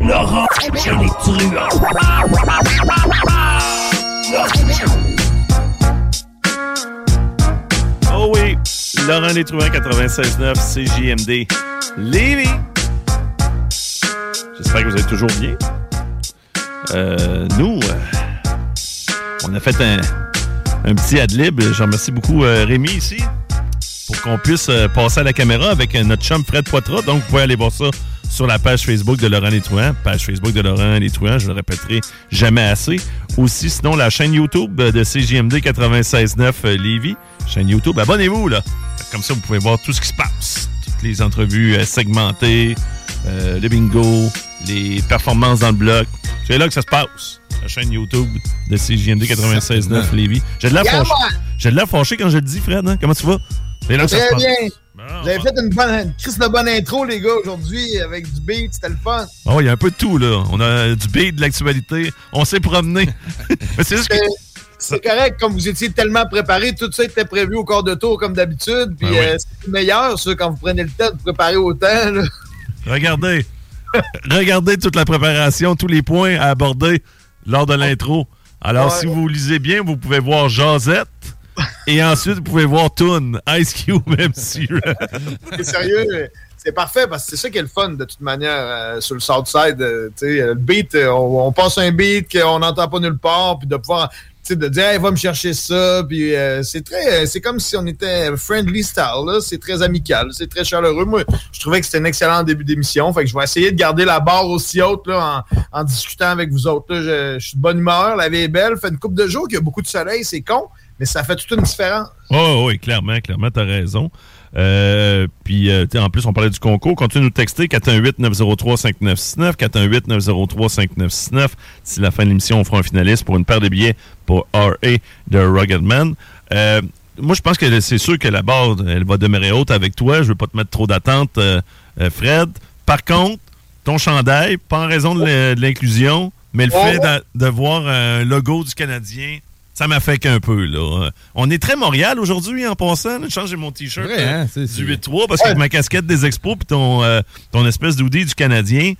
Laurent les truands. Oh oui, Laurent Les Truands, 96.9, CJMD, Lévis. J'espère que vous êtes toujours bien. Euh, nous, euh, on a fait un, un petit ad-lib. Je remercie beaucoup euh, Rémi ici pour qu'on puisse euh, passer à la caméra avec euh, notre chum Fred Poitras. Donc, vous pouvez aller voir ça sur la page Facebook de Laurent Létruant. Page Facebook de Laurent Létruant, je le répéterai jamais assez. Aussi, sinon, la chaîne YouTube de CJMD 96.9 euh, Lévis. Chaîne YouTube, abonnez-vous, là. Comme ça, vous pouvez voir tout ce qui se passe. Toutes les entrevues euh, segmentées, euh, le bingo, les performances dans le bloc. C'est là que ça se passe. La chaîne YouTube de CJMD 96.9 Lévis. J'ai de la Yeah, fâché. J'ai de la fâché quand je le dis, Fred. hein? Comment tu vas? C'est là que ça se Très passe. bien. Bon, Vous avez bon. fait une bonne, crise de bonne intro, les gars, aujourd'hui, avec du beat, c'était le fun. Ah ouais, il y a un peu de tout, là. On a du beat, de l'actualité. On s'est promené. Mais c'est juste que. C'est- C'est correct, comme vous étiez tellement préparé, tout ça était prévu au corps de tour comme d'habitude, puis Ah oui. euh, c'est meilleur, ça, quand vous prenez le temps de préparer autant. là. Regardez. Regardez toute la préparation, tous les points à aborder lors de l'intro. Alors, Ouais. si vous lisez bien, vous pouvez voir Josette. Et ensuite, vous pouvez voir Toon, Ice Cube, MC. C'est sérieux, c'est parfait, parce que c'est ça qui est le fun, de toute manière, euh, sur le Southside. euh, euh, le beat, euh, on, on passe un beat qu'on n'entend pas nulle part, puis de pouvoir... de dire, hey, va me chercher ça, puis euh, c'est très, c'est comme si on était friendly style, c'est très amical, c'est très chaleureux. Moi, je trouvais que c'était un excellent début d'émission, fait que je vais essayer de garder la barre aussi haute, là, en, en discutant avec vous autres. là. Je, je suis de bonne humeur, la vie est belle, fait une coupe de jours qu'il y a beaucoup de soleil, c'est con, mais ça fait toute une différence. Oh, oui, clairement, clairement, t'as raison. Euh, puis, euh, en plus, on parlait du concours. Continue de nous texter 418-903-5969, 418-903-5969. D'ici la fin de l'émission, on fera un finaliste pour une paire de billets pour R.A. de Ruggedman. Euh, moi, je pense que c'est sûr que la barre, elle va demeurer haute avec toi. Je veux pas te mettre trop d'attente, Fred. Par contre, ton chandail, pas en raison de l'inclusion, mais le Oh. fait de, de voir un logo du Canadien, ça m'affecte un peu. Là. On est très Montréal aujourd'hui en passant. là. Je change mon t-shirt Vrai, hein? euh, C'est- c'est- du 8-3 parce qu'avec ma casquette des expos puis ton, euh, ton espèce d'hoodie du Canadien,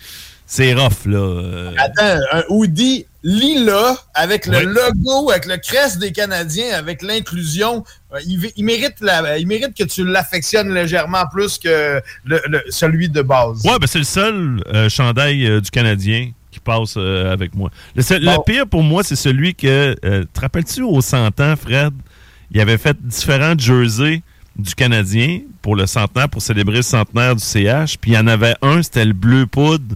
c'est rough. Là. Euh, Attends, un hoodie lila avec le Ouais. logo, avec le crest des Canadiens, avec l'inclusion. euh, Il, mérite la- il mérite que tu l'affectionnes légèrement plus que le- le- celui de base. Ouais, ben c'est le seul euh, chandail euh, du Canadien qui passe euh, avec moi. Le, seul- le Bon. pire pour moi, c'est celui que. euh, te rappelles-tu au 100 ans, Fred? Il avait fait différents jerseys du Canadien pour le centenaire, pour célébrer le centenaire du CH. Puis il y en avait un, c'était le bleu poudre.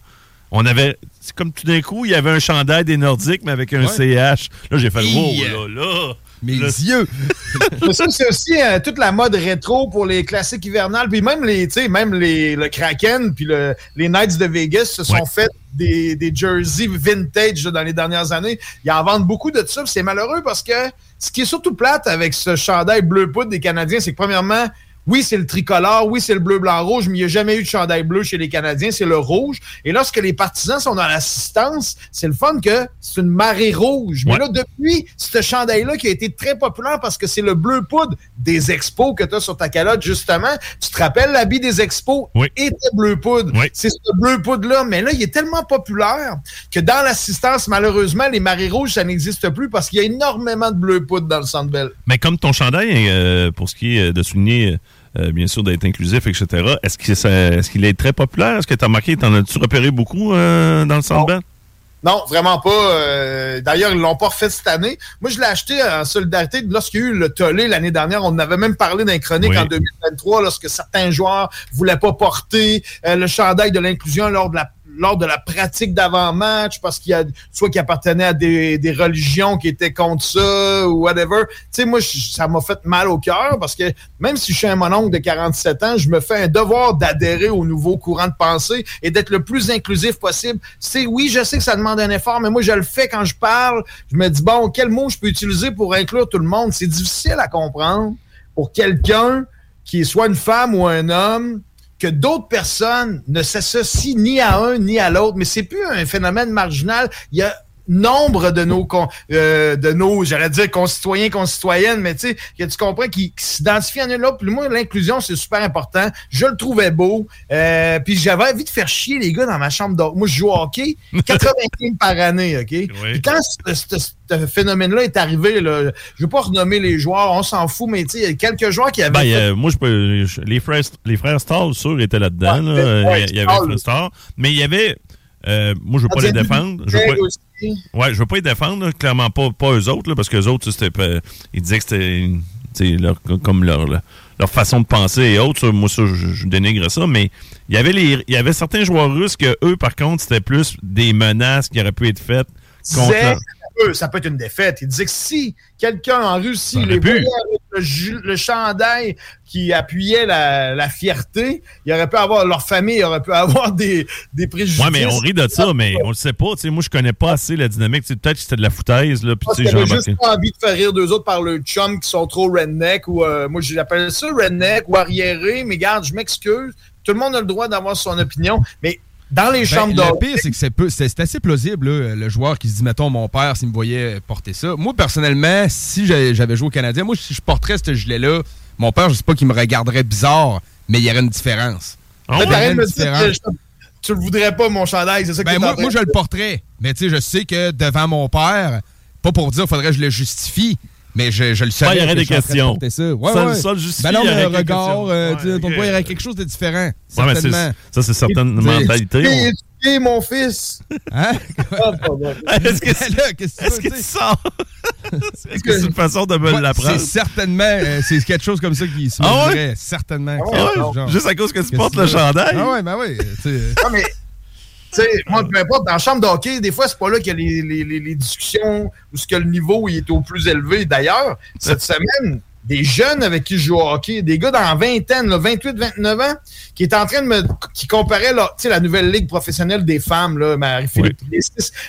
On avait. C'est comme tout d'un coup, il y avait un chandail des Nordiques, mais avec un CH. Là, j'ai fait le wow, là, là. Mes Là, yeux! Ça, c'est aussi euh, toute la mode rétro pour les classiques hivernales. Puis même les, tu sais, même les, le Kraken puis le- les Knights de Vegas se sont Ouais. fait des, des jerseys vintage dans les dernières années. Ils en vendent beaucoup de ça. C'est malheureux parce que ce qui est surtout plate avec ce chandail bleu poudre des Canadiens, c'est que premièrement, oui, c'est le tricolore, oui, c'est le bleu, blanc, rouge, mais il n'y a jamais eu de chandail bleu chez les Canadiens, c'est le rouge. Et lorsque les partisans sont dans l'assistance, c'est le fun que c'est une marée rouge. Mais là, depuis ce chandail-là qui a été très populaire parce que c'est le bleu poudre des expos que tu as sur ta calotte, justement. Tu te rappelles l'habit des expos Oui. était bleu poudre. Oui. C'est ce bleu poudre-là. Mais là, il est tellement populaire que dans l'assistance, malheureusement, les marées rouges, ça n'existe plus parce qu'il y a énormément de bleu poudre dans le Centre Bell. Mais comme ton chandail, euh, pour ce qui est de souligner euh, bien sûr, d'être inclusif, etc. Est-ce qu'il est, est très populaire? Est-ce que tu as marqué, t'en as-tu repéré beaucoup euh, dans le Sandbell? Non, vraiment pas. Euh, d'ailleurs, ils l'ont pas refait cette année. Moi, je l'ai acheté en solidarité lorsqu'il y a eu le tollé l'année dernière. On avait même parlé d'un chronique en 2023 lorsque certains joueurs voulaient pas porter le chandail de l'inclusion lors de la lors de la pratique d'avant-match parce qu'il y a soit qui appartenait à des, religions qui étaient contre ça ou whatever. Tu sais, moi, ça m'a fait mal au cœur parce que même si je suis un mononcle de 47 ans, je me fais un devoir d'adhérer au nouveau courant de pensée et d'être le plus inclusif possible. C'est oui, je sais que ça demande un effort, mais moi, je le fais quand je parle. Je me dis, bon, quel mot je peux utiliser pour inclure tout le monde? C'est difficile à comprendre pour quelqu'un qui soit une femme ou un homme que d'autres personnes ne s'associent ni à un ni à l'autre, mais c'est plus un phénomène marginal. Il y a nombre de nos euh, de nos j'allais dire concitoyens concitoyennes mais tu sais que tu comprends qui, s'identifient à un autre. Puis moi l'inclusion c'est super important. Je le trouvais beau. Euh, puis j'avais envie de faire chier les gars dans ma chambre d'or moi je joue au hockey 80 games par année ok? Puis quand ce, phénomène-là est arrivé là, je veux pas renommer les joueurs on s'en fout mais tu sais il y a quelques joueurs qui avaient ben, fait... moi je peux les frères les frères sûr étaient là-dedans il y avait les frères Stall mais il y avait euh, moi, je veux pas les défendre. Je veux pas... Ouais, je veux pas les défendre, clairement pas, pas eux autres, parce que eux autres, c'était, ils disaient que c'était leur, comme leur, leur, façon de penser et autres. moi, ça, je, dénigre ça, mais il y avait les, il y avait certains joueurs russes que eux, par contre, c'était plus des menaces qui auraient pu être faites contre ça peut être une défaite. Il disait que si quelqu'un en Russie les voyait avec le, chandail qui appuyait la, fierté, il aurait pu avoir leur famille, aurait pu avoir des, des préjugés. Ouais, mais on rit de ça, mais on le sait pas. moi, je connais pas assez la dynamique. Peut-être que c'était de la foutaise. Là, puis, juste pas envie de faire rire deux autres par le chum qui sont trop redneck ou euh, moi, j'appelle ça redneck ou arriéré, mais garde, je m'excuse. Tout le monde a le droit d'avoir son opinion, mais dans les ben, chambres Le pire, c'est que c'est assez plausible, le joueur qui se dit, mettons, mon père, s'il me voyait porter ça. Moi, personnellement, si j'avais joué au Canadien, moi, si je porterais ce gilet-là, mon père, je sais pas qu'il me regarderait bizarre, mais il y aurait une différence. Ah tu le voudrais pas, mon chandail, c'est ça que ben, moi, moi, je le porterais. Mais tu sais, je sais que devant mon père, pas pour dire, faudrait que je le justifie, mais je, je le savais. il y aurait des questions. Ça, ouais, ça, ouais. ça, le justifie. Ben non, mais un regard, euh, ouais, ton il y aurait quelque chose de différent. certainement. ça, c'est certaines mentalités. Et mon fils. Hein? Ah, est-ce que c'est -ce ça? Est-ce que c'est une façon de me l'apprendre? C'est certainement, euh, c'est quelque chose comme ça qui se ah ouais? certainement. Ah ouais? Juste à cause que tu portes le chandail? Ah ouais, ben oui. Non, mais tu sais, moi, peu importe, dans la chambre de hockey, des fois, c'est pas là qu'il y a les, les, les, les discussions ou ce que le niveau il est au plus élevé. D'ailleurs, cette semaine, des jeunes avec qui je joue au hockey, des gars dans la vingtaine, 28, 29 ans, qui est en train de me. qui comparaient la, la nouvelle ligue professionnelle des femmes, là, Marie-Philippe,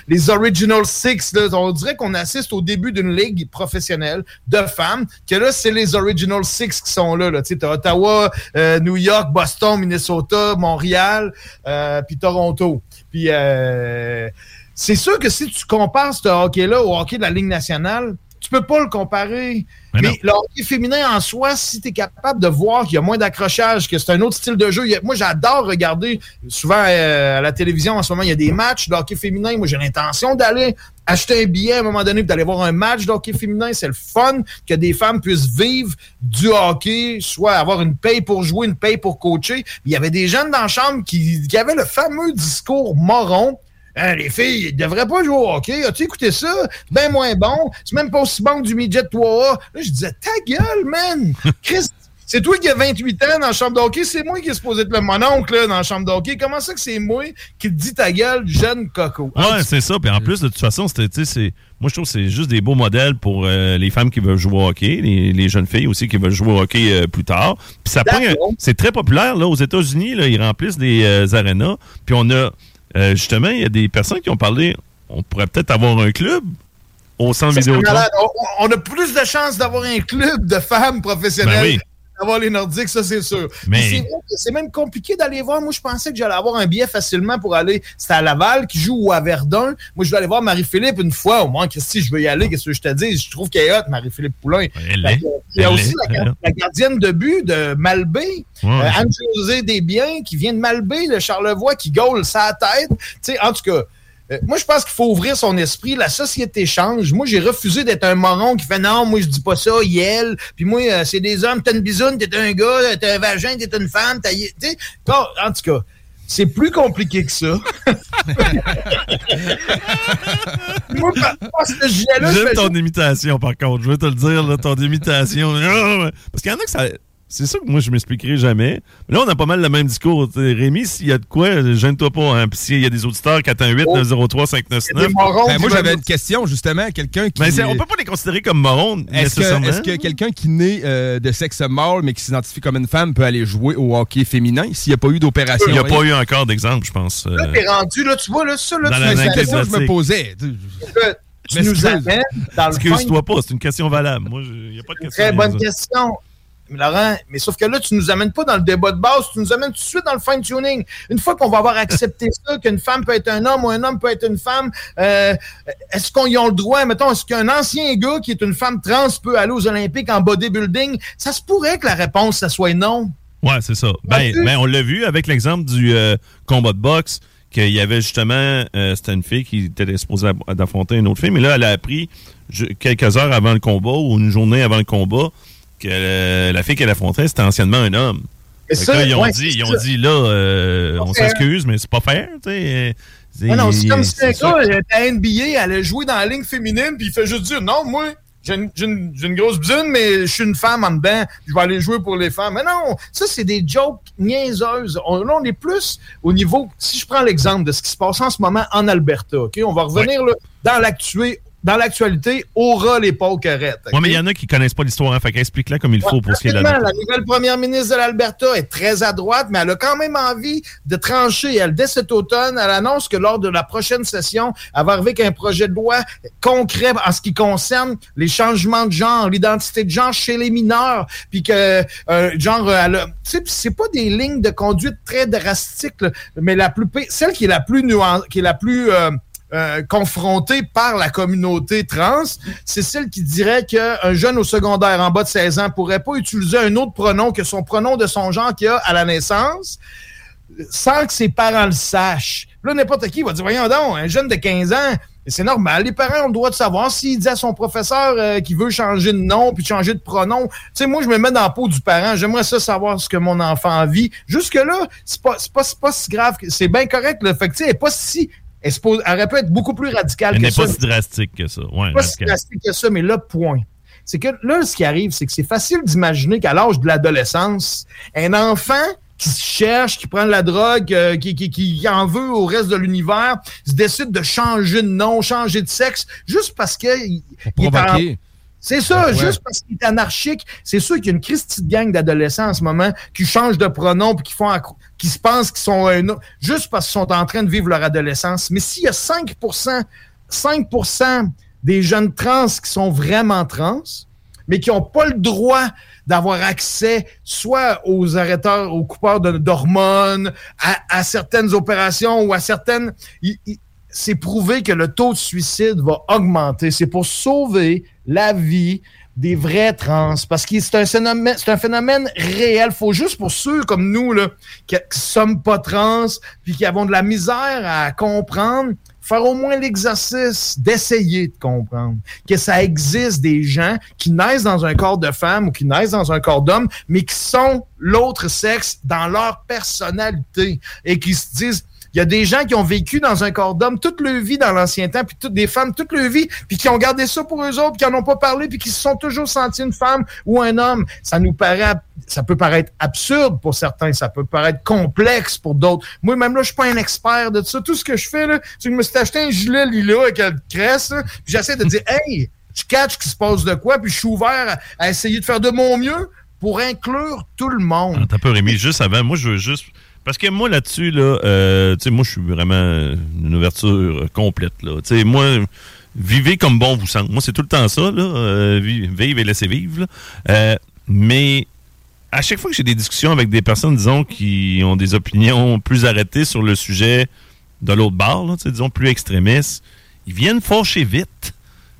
les, Original Six, là, on dirait qu'on assiste au début d'une ligue professionnelle de femmes, que là, c'est les Original Six qui sont là. là tu sais, Ottawa, euh, New York, Boston, Minnesota, Montréal, euh, puis Toronto. Puis euh, c'est sûr que si tu compares ce hockey-là au hockey de la Ligue nationale, tu peux pas le comparer. Mais, le hockey féminin en soi, si tu es capable de voir qu'il y a moins d'accrochage, que c'est un autre style de jeu. moi, j'adore regarder souvent euh, à la télévision en ce moment, il y a des matchs de hockey féminin. Moi, j'ai l'intention d'aller acheter un billet à un moment donné d'aller voir un match de hockey féminin. C'est le fun que des femmes puissent vivre du hockey, soit avoir une paye pour jouer, une paye pour coacher. Il y avait des jeunes dans la chambre qui, qui avaient le fameux discours moron Hein, les filles, ils devraient pas jouer au hockey. As-tu écouté ça? Ben moins bon. C'est même pas aussi bon que du midget 3A. Là, je disais, ta gueule, man! Chris, c'est toi qui as 28 ans dans la chambre d'hockey, c'est moi qui est supposé être le mononcle dans la chambre d'hockey. Comment ça que c'est moi qui te dis ta gueule, jeune coco? Ouais, c'est ça. Puis en plus, de toute façon, c'est, moi, je trouve que c'est juste des beaux modèles pour euh, les femmes qui veulent jouer au hockey, les, jeunes filles aussi qui veulent jouer au hockey euh, plus tard. Puis ça c'est très populaire, là, aux États-Unis, là, ils remplissent des euh, arénas. Puis on a euh, justement, il y a des personnes qui ont parlé, on pourrait peut-être avoir un club au centre vidéo. On, a plus de chances d'avoir un club de femmes professionnelles. Ben d'avoir les Nordiques, ça c'est sûr. Mais, c'est même compliqué d'aller voir. Moi, je pensais que j'allais avoir un billet facilement pour aller. C'était à Laval qui joue ou à Verdun. Moi, je vais aller voir Marie-Philippe une fois. Au moins, Christy, je veux y aller. Qu'est-ce que je te dis? Je trouve qu'elle est hot, Marie-Philippe Poulain. il y a aussi la, gardienne de but de Malbé, ouais, euh, Anne-José Desbiens, qui vient de Malbé, de Charlevoix, qui gaule sa tête. Tu sais, en tout cas, Euh, moi, je pense qu'il faut ouvrir son esprit. La société change. Moi, j'ai refusé d'être un moron qui fait non, moi, je dis pas ça, elle. Puis moi, euh, c'est des hommes, t'es une bisoune, t'es un gars, t'es un vagin, t'es une femme, t'as. En tout cas. C'est plus compliqué que ça. Moi, J'aime ton imitation, par contre. Je veux te le dire, là, ton imitation. Parce qu'il y en a que ça c'est ça que moi, je m'expliquerai jamais. Mais là, on a pas mal le même discours. Rémi, s'il y a de quoi, gêne-toi pas. Hein. Puis s'il y a des auditeurs 418-903-599. Ben, moi, j'avais une question, justement. Quelqu'un qui. Mais on peut pas les considérer comme morons, Est-ce que, est que quelqu'un qui naît euh, de sexe mâle, mais qui s'identifie comme une femme, peut aller jouer au hockey féminin s'il n'y a pas eu d'opération? Il n'y a pas eu encore d'exemple, je pense. Là, t'es rendu, là, tu vois, là, ça, là, Dans tu la question que je me posais. Tu nous amènes dans le Excuse-toi pas, c'est une question valable. Moi, il n'y a pas de question. Très bonne question. Laurent, mais sauf que là, tu nous amènes pas dans le débat de base, tu nous amènes tout de suite dans le fine-tuning. Une fois qu'on va avoir accepté ça, qu'une femme peut être un homme ou un homme peut être une femme, euh, est-ce qu'on y a le droit, mettons, est-ce qu'un ancien gars qui est une femme trans peut aller aux Olympiques en bodybuilding? Ça se pourrait que la réponse, ça soit non. Ouais, c'est ça. Ben, ben on l'a vu avec l'exemple du euh, combat de boxe qu'il y avait justement, euh, c'était une fille qui était supposée d'affronter une autre fille, mais là, elle a appris quelques heures avant le combat ou une journée avant le combat que la fille qu'elle affrontait, c'était anciennement un homme. Ça, ils ont dit, ils ont dit là, euh, on s'excuse, mais c'est pas faire, tu sais. Ah non, c'est comme si à NBA, elle a joué dans la ligne féminine, puis il fait juste dire non, moi, j'ai une, une, grosse buzune, mais je suis une femme en dedans, je vais aller jouer pour les femmes. Mais non, ça, c'est des jokes niaiseuses. On, là, on est plus au niveau, si je prends l'exemple de ce qui se passe en ce moment en Alberta, OK? On va revenir là, dans l'actué dans l'actualité, aura les pauvres carrettes. Oui, mais il y en a qui connaissent pas l'histoire, hein, fait qu'explique-la comme il faut pour ce qui est là. La nouvelle première ministre de l'Alberta est très à droite, mais elle a quand même envie de trancher. Elle, dès cet automne, elle annonce que lors de la prochaine session, elle va arriver avec un projet de loi concret en ce qui concerne les changements de genre, l'identité de genre chez les mineurs, puis que, euh, genre, elle tu sais, c'est pas des lignes de conduite très drastiques, mais la plus, celle qui est la plus nuancée, qui est la plus... Euh, euh, confronté par la communauté trans, c'est celle qui dirait qu'un jeune au secondaire en bas de 16 ans pourrait pas utiliser un autre pronom que son pronom de son genre qu'il a à la naissance sans que ses parents le sachent. Là, n'importe qui va dire, voyons donc, un jeune de 15 ans, c'est normal. Les parents ont le droit de savoir s'il dit à son professeur euh, qu'il veut changer de nom puis changer de pronom. Tu sais, moi, je me mets dans la peau du parent. J'aimerais ça savoir ce que mon enfant vit. Jusque-là, c'est pas, si grave. C'est bien correct. Le fait que, tu sais, pas si elle, aurait pu être beaucoup plus radicale que ça. Elle n'est pas si drastique que ça. Ouais, pas si drastique que ça, mais là, point. C'est que là, ce qui arrive, c'est que c'est facile d'imaginer qu'à l'âge de l'adolescence, un enfant qui se cherche, qui prend de la drogue, euh, qui, qui, qui, en veut au reste de l'univers, se décide de changer de nom, changer de sexe, juste parce que il, est C'est ça, juste parce qu'il est anarchique. C'est sûr qu'il y a une Christie de gang d'adolescents en ce moment qui changent de pronom puis qui font qui se pensent qu'ils sont un juste parce qu'ils sont en train de vivre leur adolescence. Mais s'il y a 5% 5% des jeunes trans qui sont vraiment trans, mais qui n'ont pas le droit d'avoir accès soit aux arrêteurs, aux coupeurs d'hormones, à, certaines opérations ou à certaines... c'est prouvé que le taux de suicide va augmenter. C'est pour sauver la vie des vrais trans, parce que c'est un phénomène, c'est un réel. Faut juste pour ceux comme nous, là, qui, ne sommes pas trans, puis qui avons de la misère à comprendre, faire au moins l'exercice d'essayer de comprendre que ça existe des gens qui naissent dans un corps de femme ou qui naissent dans un corps d'homme, mais qui sont l'autre sexe dans leur personnalité et qui se disent il y a des gens qui ont vécu dans un corps d'homme toute leur vie dans l'ancien temps, puis toutes des femmes toute leur vie, puis qui ont gardé ça pour eux autres, puis qui n'en ont pas parlé, puis qui se sont toujours sentis une femme ou un homme. Ça nous paraît, ça peut paraître absurde pour certains, ça peut paraître complexe pour d'autres. Moi, même là, je suis pas un expert de ça. Tout ce que je fais, c'est que je me suis acheté un gilet lilas avec une cresse, puis j'essaie de dire, hey, je catch qui se passe de quoi, puis je suis ouvert à, essayer de faire de mon mieux pour inclure tout le monde. T'as pas Rémi, juste avant, moi, je veux juste parce que moi, là-dessus, là, euh, tu sais, moi, je suis vraiment une ouverture complète, là. Tu sais, moi, vivez comme bon vous semble. Moi, c'est tout le temps ça, là. Euh, vivre et laisser vivre, euh, mais à chaque fois que j'ai des discussions avec des personnes, disons, qui ont des opinions plus arrêtées sur le sujet de l'autre bord, là, disons, plus extrémistes, ils viennent fâcher vite.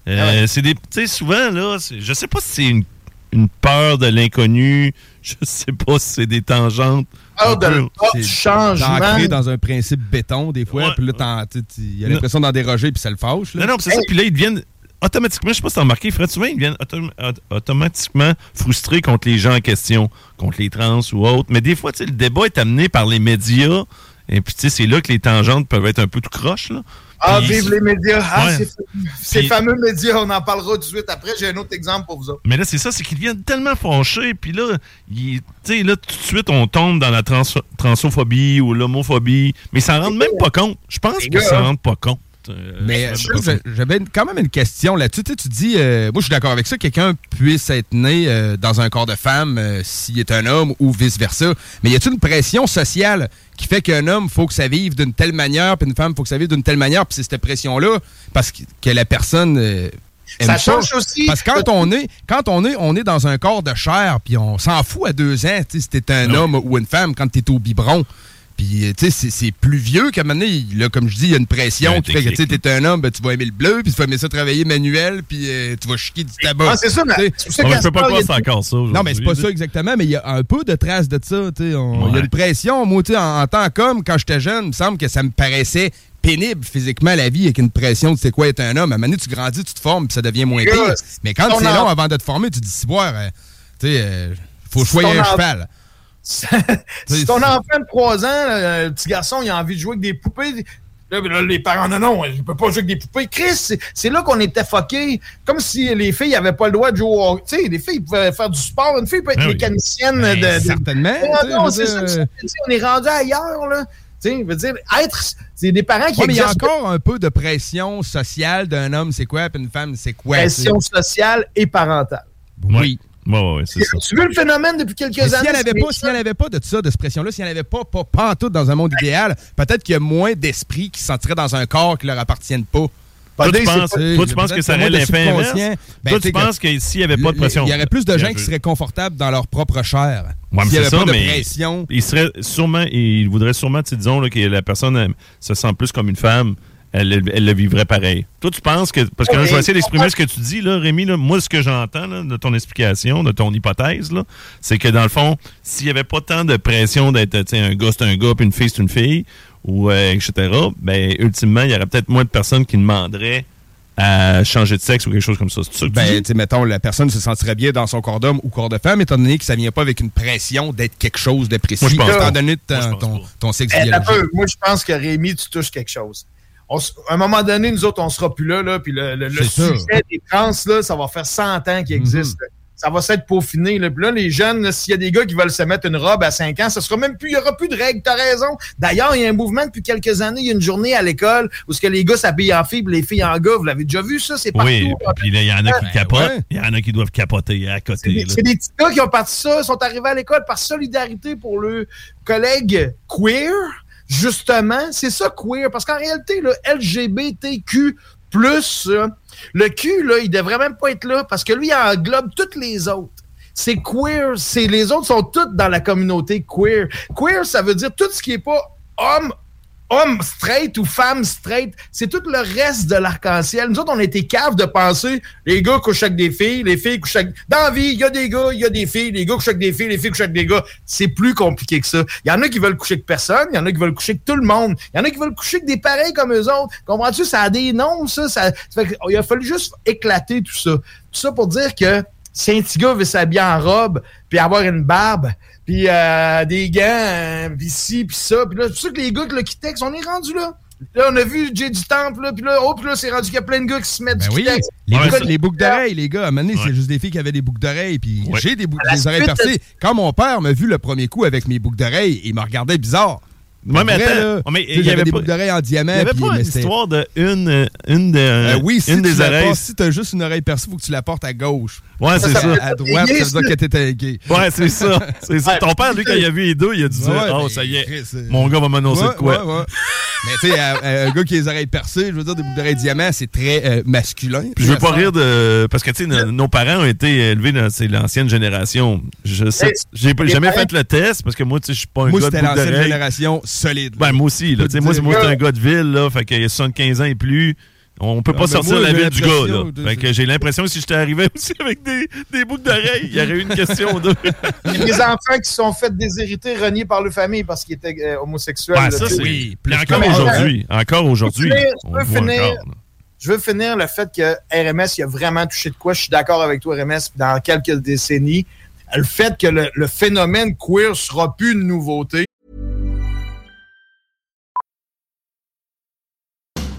Ah c'est des, tu sais, souvent, là, je sais pas si c'est une une peur de l'inconnu. Je sais pas si c'est des tangentes. Peur de peu. le peur du changement. D'ancrer dans un principe béton, des fois. Puis là, il y a l'impression d'en déroger, puis ça le fâche. Là. Non, non, c'est ça. Puis là, ils deviennent automatiquement, je sais pas si t'as remarqué, Fred, souvent, ils deviennent autom- aut- automatiquement frustrés contre les gens en question, contre les trans ou autres. Mais des fois, tu sais, le débat est amené par les médias. Et puis, tu sais, c'est là que les tangentes peuvent être un peu tout croche, là. Ah, Puis- vive les médias. Ah, Ouais. ces, fameux médias, on en parlera tout de suite après. J'ai un autre exemple pour vous autres. Mais là, c'est ça, c'est qu'ils deviennent tellement fâchés, puis là, sais, là, tout de suite, on tombe dans la trans- transophobie ou l'homophobie, mais ils s'en rendent même pas compte. Je pense qu'ils s'en hein. rendent pas compte. Euh, Mais j'avais quand même une question là-dessus. Tu, sais, tu dis, euh, moi je suis d'accord avec ça, quelqu'un puisse être né euh, dans un corps de femme euh, s'il est un homme ou vice-versa. Mais y a-t-il une pression sociale qui fait qu'un homme, faut que ça vive d'une telle manière, puis une femme, faut que ça vive d'une telle manière, puis c'est cette pression-là, parce que, que la personne euh, Ça change aussi. Parce que quand on est, quand on est, on est dans un corps de chair, puis on s'en fout à deux ans, si t'es un homme ou une femme, quand t'es au biberon. Puis, euh, tu sais, c'est- plus vieux qu'à un moment donné, là, comme je dis, il y a une pression Ouais, qui fait que, tu t'es un homme, ben, tu vas aimer le bleu, puis tu vas aimer ça travailler manuel, puis euh, tu vas chiquer du tabac. Ah, c'est ça, mais je peux pas croire c'est encore ça. non, mais c'est pas ça exactement, mais il y a un peu de traces de ça. tu sais. On- Il y a une pression. Moi, tu sais, en, en tant qu'homme, quand j'étais jeune, il me semble que ça me paraissait pénible physiquement la vie avec une pression de c'est quoi être un homme. À un moment donné, tu grandis, tu te formes, puis ça devient moins pire. Mais quand c'est long avant de te former, tu te dis, si boire, euh, tu sais, euh, faut choyer un cheval. Si ton enfant de 3 ans, euh, le petit garçon, il a envie de jouer avec des poupées. Là, là, les parents, non, non, je peux pas jouer avec des poupées. Chris, c'est- là qu'on était fuckés. Comme si les filles n'avaient pas le droit de jouer au Tu sais, les filles pouvaient faire du sport. Une fille peut être Ben oui. mécanicienne Ben, de. certainement. Non, je c'est ça que. On est rendu ailleurs, là. Tu veux dire, être. C'est des parents qui Ouais, mais il y a encore un peu de pression sociale d'un homme, c'est quoi, puis une femme, c'est quoi. pression sociale et parentale. Oui. Ouais, ouais, c'est ça. Tu veux le phénomène depuis quelques Mais s'il années? n'y en avait pas, s'il y en avait pas de ça, de cette pression-là, s'il n'y en avait pas, pas, pas en tout dans un monde idéal, peut-être qu'il y a moins d'esprits qui se sentiraient dans un corps qui leur appartiennent pas. Toi, tu penses, toi, tu penses que ça aurait l'effet inverse? Ben, Toi, tu que- penses que s'il n'y avait pas de pression... Il y aurait plus de gens qui seraient confortables dans leur propre chair. Ouais, mais S'il n'y c'est avait ça, pas de mais pression. il serait sûrement, il voudrait sûrement, disons, là, que la personne elle, se sent plus comme une femme, elle, elle le vivrait pareil. Toi, tu penses que, parce que là, je vais essayer d'exprimer ce que tu dis, là, Rémi, là, moi, ce que j'entends de ton explication, de ton hypothèse, là, c'est que dans le fond, s'il n'y avait pas tant de pression d'être, un gars, c'est un gars, puis une fille, c'est une fille, ou euh, etc., ben, ultimement, il y aurait peut-être moins de personnes qui demanderaient à changer de sexe ou quelque chose comme ça. C'est ça que tu Ben, tu sais, mettons, la personne se sentirait bien dans son corps d'homme ou corps de femme, étant donné que ça vient pas avec une pression d'être quelque chose de précis, étant donné ton, ton, ton sexe Eh, biologique. moi, je pense que Rémi, tu touches quelque chose. On à un moment donné, nous autres, on sera plus là, là puis le, le- le sujet des trans, là, ça va faire 100 ans qu'il existe. là. Ça va s'être peaufiné. Là. Puis là, les jeunes, s'il y a des gars qui veulent se mettre une robe à 5 ans, ça sera même plus, il n'y aura plus de règles. T'as raison. D'ailleurs, il y a un mouvement depuis quelques années, il y a une journée à l'école où ce que les gars s'habillent en filles, puis les filles en gars. Vous l'avez déjà vu, ça? C'est partout. Oui, puis là, il y en a qui capotent, ouais. il y en a qui doivent capoter à côté. c'est des petits gars qui ont parti ça, sont arrivés à l'école par solidarité pour leurs collègues queer. Justement, c'est ça queer. Parce qu'en réalité, le LGBTQ, euh, le Q, là, il devrait même pas être là parce que lui, il englobe toutes les autres. C'est queer. C'est, les autres sont toutes dans la communauté queer. Queer, ça veut dire tout ce qui est pas homme, homme straight ou femme straight, c'est tout le reste de l'arc-en-ciel. Nous autres, on était caves de penser, les gars couchent avec des filles, les filles couchent avec... Dans la vie, il y a des gars, il y a des filles, les gars couchent avec des filles, les filles couchent avec des gars. C'est plus compliqué que ça. Il y en a qui veulent coucher avec personne, il y en a qui veulent coucher avec tout le monde, il y en a qui veulent coucher avec des pareils comme eux autres. Comprends-tu? Ça a des noms, ça. ça, ça il a fallu juste éclater tout ça. Tout ça pour dire que si un petit gars veut s'habiller en robe, puis avoir une barbe, puis euh, des gants, euh, puis ci, puis ça. Puis là, c'est ça que les gars là, qui textent, on est rendu là. Là, on a vu Jay du Temple, là, puis là, oh, puis là, c'est rendu qu'il y a plein de gars qui se mettent Ben du oui, Kitex. les, Ouais, boucles, les boucles d'oreilles, les gars. À un moment donné, Ouais. c'est juste des filles qui avaient des boucles d'oreilles. Puis Ouais. j'ai des, boucles, la des oreilles percées. Quand mon père m'a vu le premier coup avec mes boucles d'oreilles, il me regardait bizarre. Ouais, mais Vrai, attends, mais tu il y avait des pas- boucles d'oreilles en diamant. Il n'y avait pas mais une histoire de une, une, de, Euh, oui, si une tu des oreilles. portes- si t'as juste une oreille percée, faut que tu la portes à gauche. Ouais, c'est Ça, À droite, ça veut dire que t'étais gay. Ouais, c'est ça. C'est ça. Ton père, lui, quand il a vu les deux, il a dit Ouais, Oh, mais ça y est. Euh, Mon gars va m'annoncer Ouais, de quoi. ouais, ouais. Mais tu sais, un gars qui a les oreilles percées, je veux dire, des boucles d'oreilles diamants, c'est très euh, masculin. Puis je veux pas rire de. Parce que, tu sais, nos, nos parents ont été élevés dans c'est l'ancienne génération. Je sais. J'ai jamais fait le test parce que moi, tu sais, je suis pas un gars de c'était l'ancienne génération solide. Ben, moi aussi, là. Moi, c'est- moi, un gars de ville, là. Fait qu'il y a 75 ans et plus. On peut Ah, pas mais sortir moi, la ville du gars, là. de- Fait que j'ai l'impression que si j'étais arrivé aussi avec des, des boucles d'oreilles, il y aurait eu une question ou deux. Des enfants qui se sont fait déshériter, reniés par leur famille parce qu'ils étaient euh, homosexuels. Là, ça, c'est. Oui, encore que- aujourd'hui. Encore aujourd'hui. Je veux finir le fait que RMS, il a vraiment touché de quoi. Je suis d'accord avec toi, RMS, dans quelques décennies. Le fait que le, le phénomène queer sera plus une nouveauté.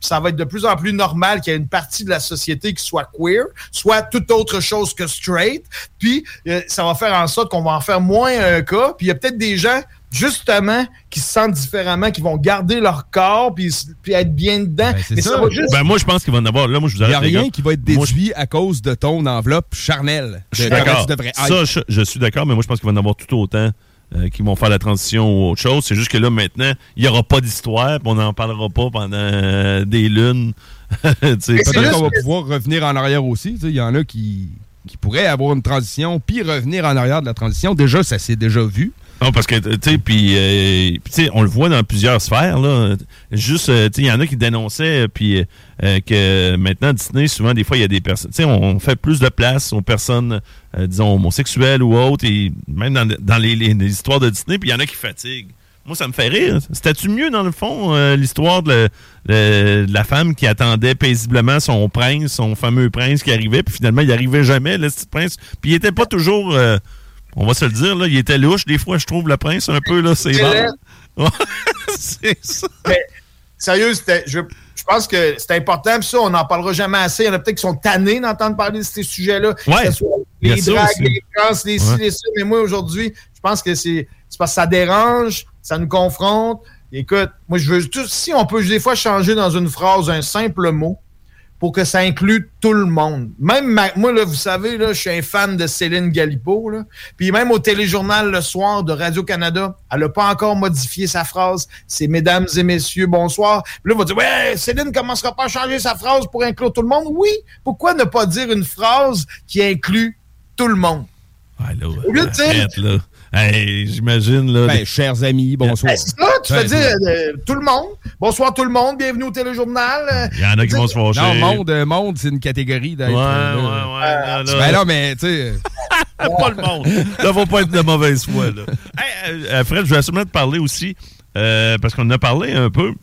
Ça va être de plus en plus normal qu'il y ait une partie de la société qui soit queer, soit toute autre chose que straight. Puis, euh, ça va faire en sorte qu'on va en faire moins un cas. Puis, il y a peut-être des gens, justement, qui se sentent différemment, qui vont garder leur corps, puis, être bien dedans. Ben, c'est Mais ça, ça. va juste... Ben, moi, je pense qu'il va en avoir. Là, moi, je vous Il n'y a rien qui va être Moi, je- déduit à cause de ton enveloppe charnelle. Je suis De comment d'accord. tu devrais Ça, je suis d'accord, mais moi, je pense qu'il va en avoir tout autant euh, qui vont faire la transition ou autre chose. C'est juste que là, maintenant, il n'y aura pas d'histoire, puis on n'en parlera pas pendant euh, des lunes. Peut-être qu'on va pouvoir revenir en arrière aussi. Il y en a qui, qui pourraient avoir une transition, puis revenir en arrière de la transition. Déjà, ça s'est déjà vu. Non, parce que, tu sais, puis, euh, on le voit dans plusieurs sphères, là. Juste, euh, tu sais, il y en a qui dénonçaient, euh, puis euh, que maintenant, Disney, souvent, des fois, il y a des personnes, tu sais, on, fait plus de place aux personnes, euh, disons, homosexuelles ou autres, et même dans, dans les, histoires de Disney, puis il y en a qui fatiguent. Moi, ça me fait rire. C'était-tu mieux, dans le fond, euh, l'histoire de la femme qui attendait paisiblement son prince, son fameux prince qui arrivait, puis finalement, il arrivait jamais, le petit prince. Puis il était pas toujours... on va se le dire, là, il était louche. Des fois, je trouve le prince un peu, là, c'est C'est ça. Mais, sérieux, je, je pense que c'est important. Puis ça, on n'en parlera jamais assez. Il y en a peut-être qui sont tannés d'entendre parler de ces sujets-là. Ouais. Les dragues, les trans, les ci, Ouais. les ça. Mais moi, aujourd'hui, je pense que c'est c'est parce que ça dérange, ça nous confronte. Écoute, moi, je veux tout, si on peut des fois changer dans une phrase un simple mot pour que ça inclue tout le monde. Même ma- moi, là, vous savez, là, je suis un fan de Céline Galipo. Là. Puis même au téléjournal le soir de Radio-Canada, elle n'a pas encore modifié sa phrase. C'est mesdames et messieurs, bonsoir. Puis là, on va dire Ouais, Céline commencera pas à changer sa phrase pour inclure tout le monde. Oui, pourquoi ne pas dire une phrase qui inclut tout le monde? Ouais, là, Au lieu de dire- arrête, là. Hey, j'imagine, là. Ben, des- chers amis, bonsoir. Ben, c'est ça, tu Ouais, fais dire euh, tout le monde. Bonsoir tout le monde, bienvenue au téléjournal. Il y en a qui vont se fâcher. Non, monde, euh, monde, c'est une catégorie d'être. Ouais, ouais, euh, ouais. là. là, là. Ben non, mais tu sais. pas le monde. Là, faut pas être de mauvaise foi, là. Hey, Fred, je vais absolument te parler aussi, euh, parce qu'on en a parlé un peu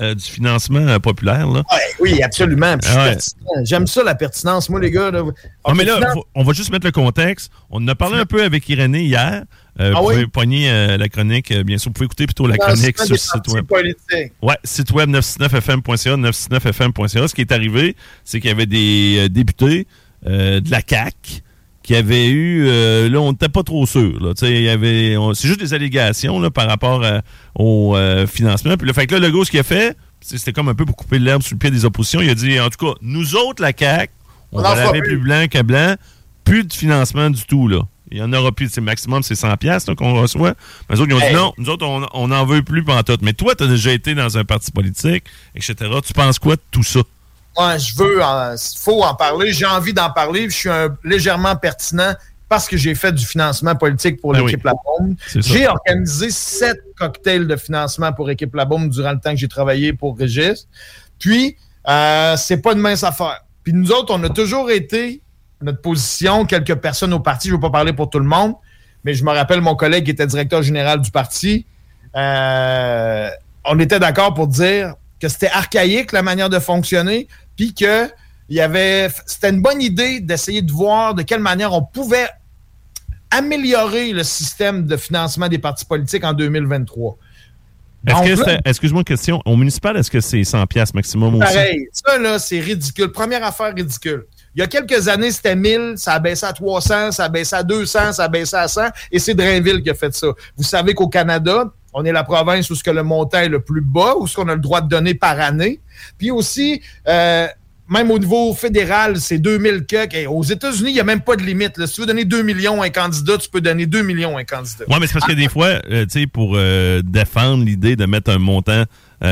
euh, du financement euh, populaire, là. ouais, oui, absolument. Ouais. J'aime ça, la pertinence. Moi, les gars. Là, Non, mais là, faut- on va juste mettre le contexte. On en a parlé un peu avec Irénée hier. Euh, Ah vous oui? pouvez pogner euh, la chronique, bien sûr. Vous pouvez écouter plutôt la chronique sur le site web. politiques. Ouais, site web 969fm.ca, 969fm.ca. Ce qui est arrivé, c'est qu'il y avait des députés de la CAC qui avaient eu, euh, là, on n'était pas trop sûr. Là, y avait, c'est juste des allégations là, par rapport euh, au euh, financement. Puis le fait que là, Legault, ce qu'il a fait, c'était comme un peu pour couper l'herbe sous le pied des oppositions. Il a dit, en tout cas, nous autres, la CAC, on, On va laver plus. blanc que blanc, plus de financement du tout là. Il y en aura plus. C'est maximum, c'est 100 pièces qu'on reçoit. Mais les autres, ils ont Hey. dit non, nous autres, on- on n'en veut plus pantoute. Mais toi, tu as déjà été dans un parti politique, etc. Tu penses quoi de tout ça? Moi, je veux, il faut en parler. J'ai envie d'en parler. Je suis un- légèrement pertinent parce que j'ai fait du financement politique pour Ben l'équipe La Bombe. C'est ça. J'ai organisé sept cocktails de financement pour équipe La Bombe durant le temps que j'ai travaillé pour Régis. Puis, euh, c'est pas une mince affaire. Puis nous autres, on a toujours été, notre position, quelques personnes au parti, je ne veux pas parler pour tout le monde, mais je me rappelle mon collègue qui était directeur général du parti. euh, on était d'accord pour dire que c'était archaïque la manière de fonctionner, puis que il y avait, c'était une bonne idée d'essayer de voir de quelle manière on pouvait améliorer le système de financement des partis politiques en 2023. Est-ce que Excuse-moi une question. Au municipal, est-ce que c'est 100 pièces maximum aussi? Pareil, ça là, c'est ridicule. Première affaire ridicule. Il y a quelques années, c'était 1000, ça a baissé à 300, ça a baissé à 200, ça a baissé à 100, et c'est Drainville qui a fait ça. Vous savez qu'au Canada, on est la province où ce que le montant est le plus bas, où ce qu'on a le droit de donner par année. Puis aussi, euh, même au niveau fédéral, c'est 2000 que. Aux États-Unis, il n'y a même pas de limite. Si tu veux donner 2 millions à un candidat, tu peux donner 2 millions à un candidat. Oui, mais c'est parce que des fois, euh, tu sais, pour euh, défendre l'idée de mettre un montant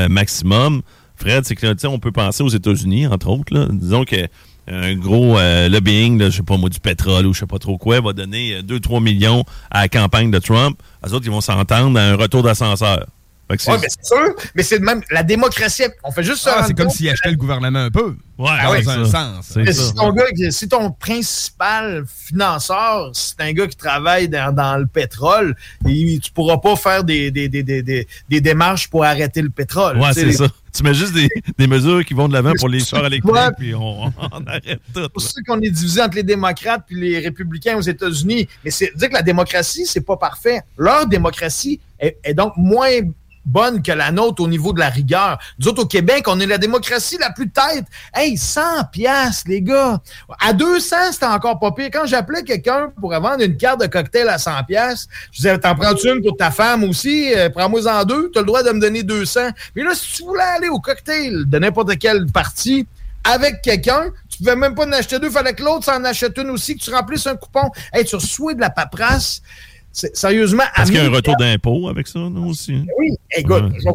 maximum, Fred, c'est que, tu sais, on peut penser aux États-Unis, entre autres, là. Disons que un gros euh, lobbying, là, je sais pas moi, du pétrole ou je sais pas trop quoi, va donner 2-3 millions à la campagne de Trump. Les autres, ils vont s'entendre à un retour d'ascenseur. Ouais, mais c'est sûr, mais c'est de même. La démocratie, on fait juste ça. Ah, c'est comme s'il achetait le gouvernement un peu. Ouais, dans ouais, un ça. sens. Mais ça. si ton, gars, si ton principal financeur, c'est un gars qui travaille dans, dans le pétrole, il- tu pourras pas faire des, des, des, des, des, des démarches pour arrêter le pétrole. Ouais, c'est ça. Tu mets juste des, des mesures qui vont de l'avant pour les chars électriques, Ouais. puis on, on arrête tout. C'est pour ça qu'on est divisé entre les démocrates puis les républicains aux États-Unis. Mais c'est dire que la démocratie, c'est pas parfait. Leur démocratie est, est donc moins bonne que la nôtre au niveau de la rigueur. Nous autres, au Québec, on est la démocratie la plus tête. Hey, 100 piastres, les gars. À 200, c'était encore pas pire. Quand j'appelais quelqu'un pour vendre une carte de cocktail à 100 piastres, je disais, t'en prends-tu une pour ta femme aussi? Euh, Prends-moi en deux. T'as le droit de me donner 200. Mais là, si tu voulais aller au cocktail de n'importe quelle partie, avec quelqu'un, tu pouvais même pas en acheter deux, fallait que l'autre s'en achète une aussi, que tu remplisses un coupon. Hey, tu reçois de la paperasse. Sérieusement, Est-ce qu'il y a un 1000 retour d'impôt avec ça, non, aussi? oui, écoute, Ouais.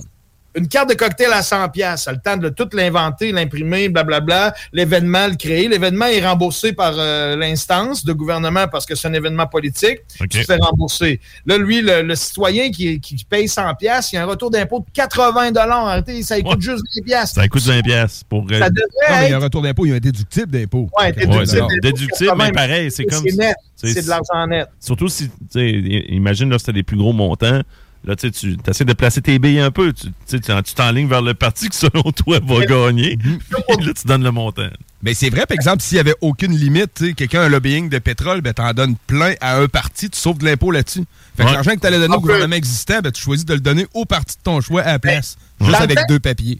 Une carte de cocktail à 100 pièces, ça a le temps de tout l'inventer, l'imprimer, blablabla, l'événement, le créer. L'événement est remboursé par euh, l'instance de gouvernement parce que c'est un événement politique. OK. Tu te fais rembourser. Là, lui, le, le citoyen qui, qui paye 100 pièces, il y a un retour d'impôt de 80 Arrêtez, ça lui coûte Ouais. juste 10 pièces. Ça coûte 20 pièces pour... euh, Ça Non, mais devrait il y a un retour d'impôt, il y a un déductible d'impôt. Ouais, déductible Ouais, c'est déductible, 80, mais pareil, c'est comme- C'est net. c'est- C'est de l'argent net. Surtout si, tu sais, i- imagine, là, c'était des plus gros montants. Là, tu sais, tu essaies de placer tes billes un peu. Tu t'enlignes vers le parti qui, selon toi, va gagner. Puis là, tu donnes le montant. Mais c'est vrai, par exemple, s'il n'y avait aucune limite, quelqu'un a un lobbying de pétrole, ben, t'en donnes plein à un parti, tu sauves de l'impôt là-dessus. Fait que Ouais. l'argent que tu allais donner au peut- gouvernement existant, ben, tu choisis de le donner au parti de ton choix à la place. Dans Juste avec temps- deux papiers.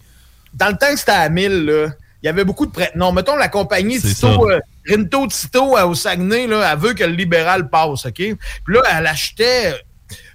dans le temps que c'était à 1000, là, il y avait beaucoup de prêts. Non, mettons la compagnie C'est Tito, ça. euh, Rinto Tito euh, au Saguenay, là, elle veut que le libéral passe, OK? Puis là, elle achetait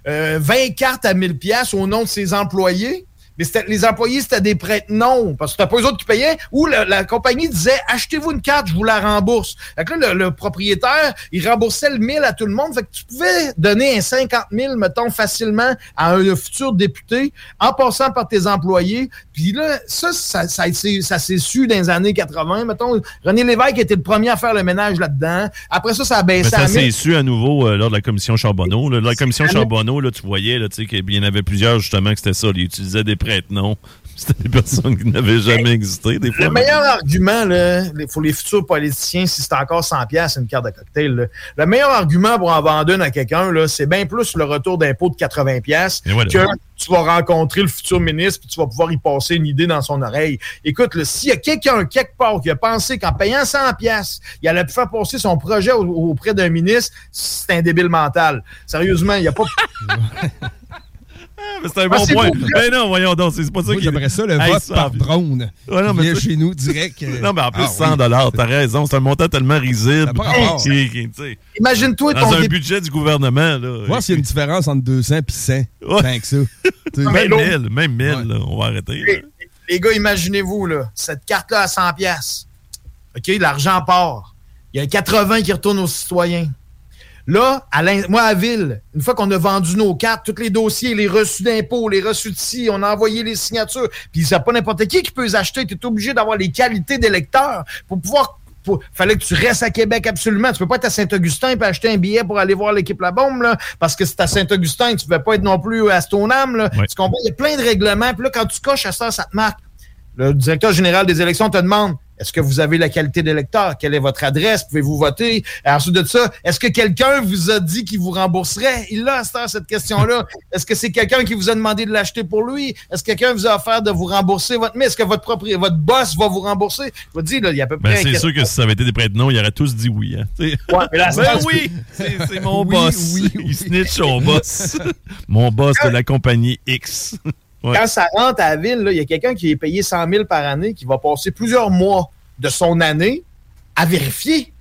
euh, 20 cartes à 1000 pièces au nom de ses employés. Mais les employés, c'était des prêts non, parce que c'était pas eux autres qui payaient. Ou la, compagnie disait, achetez-vous une carte, je vous la rembourse. Fait que là, le, le propriétaire, il remboursait le 1000 à tout le monde. Fait que tu pouvais donner un 50 000, mettons, facilement à un futur député en passant par tes employés. Puis là, ça, ça, s'est su dans les années 80. Mettons, René Lévesque était le premier à faire le ménage là-dedans. Après ça, ça a Mais baissé ça s'est 1000. su à nouveau euh, lors de la commission Charbonneau. là. La commission Charbonneau, là, tu voyais là, tu sais, qu'il y en avait plusieurs, justement, que c'était ça. Ils utilisaient des prête-noms. C'était des personnes qui n'avaient jamais existé. Des fois, Le meilleur argument là, pour les futurs politiciens, si c'est encore 100 pièces une carte de cocktail, là, le meilleur argument pour en vendre une à quelqu'un, c'est bien plus le retour d'impôt de 80 pièces Et voilà. que tu vas rencontrer le futur ministre puis tu vas pouvoir y passer une idée dans son oreille. Écoute, s'il y a quelqu'un quelque part qui a pensé qu'en payant 100 pièces, il allait faire passer son projet au- auprès d'un ministre, c'est un débile mental. Sérieusement, il n'y a pas... Ah, c'est un Ah, bon c'est point. Mais non, voyons donc, c'est pas ça qui... j'aimerais ça, le Hey, vote par drone. Ouais, non, qui mais chez nous direct. euh, Non, mais en plus, ah, 100 oui. dollars, t'as raison. C'est un montant tellement risible. Sais, Imagine-toi ton Dans un budget du gouvernement, là. Voir s'il y a une différence entre 200 et 100. Ouais. Tant que ça. Même l'autre- 1000, même 1000, Ouais. là, on va arrêter. là. Les, les gars, imaginez-vous, là, cette carte-là à 100 pièces. OK, l'argent part. Il y a 80 qui retournent aux citoyens. Là, à moi, à Ville, une fois qu'on a vendu nos cartes, tous les dossiers, les reçus d'impôts, les reçus de ci, on a envoyé les signatures, puis c'est pas n'importe qui qui peut les acheter. Tu es obligé d'avoir les qualités d'électeur pour pouvoir... Il fallait que tu restes à Québec absolument. Tu peux pas être à Saint-Augustin et acheter un billet pour aller voir l'équipe La Bombe, là, parce que c'est à Saint-Augustin, tu ne peux pas être non plus à Stoneham. Là. Tu comprends? Il y a plein de règlements. Puis là, quand tu coches à ça, ça te marque. Le directeur général des élections te demande Est-ce que vous avez la qualité d'électeur? Quelle est votre adresse? Pouvez-vous voter? Ensuite de ça, est-ce que quelqu'un vous a dit qu'il vous rembourserait? Il a à cette question-là. Est-ce que c'est quelqu'un qui vous a demandé de l'acheter pour lui? Est-ce que quelqu'un vous a offert de vous rembourser votre mais Est-ce que votre propre, votre boss va vous rembourser? Je vous dis, là, il y a à peu Ben, près. c'est sûr que si ça avait été des prêtres non, ils auraient tous dit oui. Hein. T'sais. Ouais, mais là, ben oui, c'est mon Oui, boss. oui, Il snitch son boss. mon boss de la compagnie X. Quand ça rentre à la ville, il y a quelqu'un qui est payé 100 000 par année qui va passer plusieurs mois de son année à vérifier.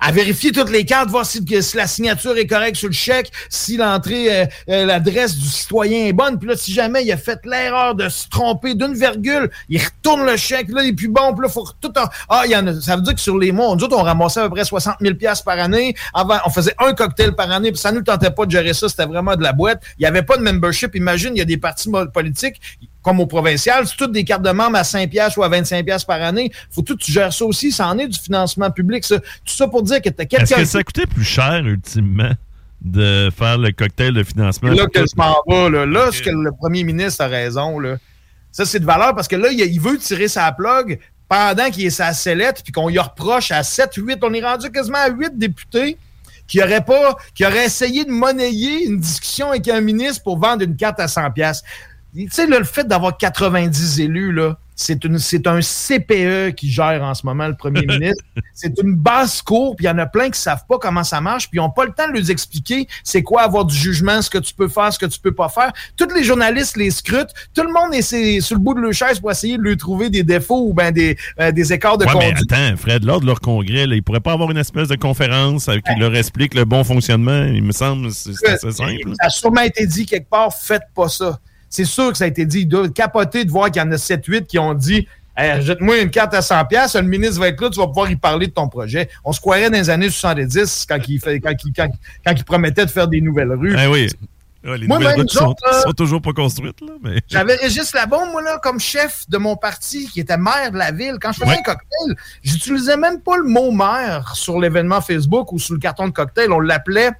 À vérifier toutes les cartes, voir si, la signature est correcte sur le chèque, si l'entrée, euh, euh, l'adresse du citoyen est bonne. Puis là, si jamais il a fait l'erreur de se tromper d'une virgule, il retourne le chèque. Là, il est plus bon. Puis là, faut tout. en- Ah. Ça veut dire que sur les mois, autres, on ramassait à peu près 60 000 piastres par année. Avant, on faisait un cocktail par année. Puis ça nous tentait pas de gérer ça. C'était vraiment de la boîte. Il n'y avait pas de membership. Imagine, il y a des partis politiques comme au provincial, c'est toutes des cartes de membres à 5 piastres ou à 25 piastres par année. Faut tout que tu gères ça aussi. Ça en est du financement public, ça. Tout ça pour dire que tu as Est-ce quelqu'un... que ça coûtait plus cher, ultimement, de faire le cocktail de financement? là que je m'en vais, là. Là, ce que le premier ministre a raison, là. Ça, c'est de valeur parce que là, il, veut tirer sa plug pendant qu'il est sa sellette puis qu'on y reproche à 7, 8. On est rendu quasiment à 8 députés qui auraient pas, qui auraient essayé de monnayer une discussion avec un ministre pour vendre une carte à 100 pièces. Tu sais, le fait d'avoir 90 élus, là, c'est une, c'est un CPE qui gère en ce moment le premier ministre. C'est une basse cour, puis il y en a plein qui savent pas comment ça marche, puis ils n'ont pas le temps de leur expliquer c'est quoi avoir du jugement, ce que tu peux faire, ce que tu peux pas faire. Tous les journalistes les scrutent. Tout le monde est sur le bout de leur chaise pour essayer de lui trouver des défauts ou ben des, euh, des écarts de Ouais, mais conduite. attends, Fred, lors de leur congrès, là, ils pourraient pas avoir une espèce de conférence euh, qui leur explique le bon fonctionnement. Il me semble que c'est c'est assez simple. Ça a sûrement été dit quelque part, faites pas ça. C'est sûr que ça a été dit. Ils doivent capoter de voir qu'il y en a 7-8 qui ont dit Hey, Jette-moi une carte à 100$, piastres, le ministre va être là, tu vas pouvoir y parler de ton projet. On se croirait dans les années 70 quand il, fait, quand il, quand, quand il promettait de faire des nouvelles rues. Ah oui. Ouais, les Moi, nouvelles routes sont, sont toujours pas construites. Mais... J'avais Régis Labombe, moi, là, comme chef de mon parti, qui était maire de la ville. Quand je faisais Ouais. un cocktail, j'utilisais même pas le mot maire sur l'événement Facebook ou sur le carton de cocktail. On l'appelait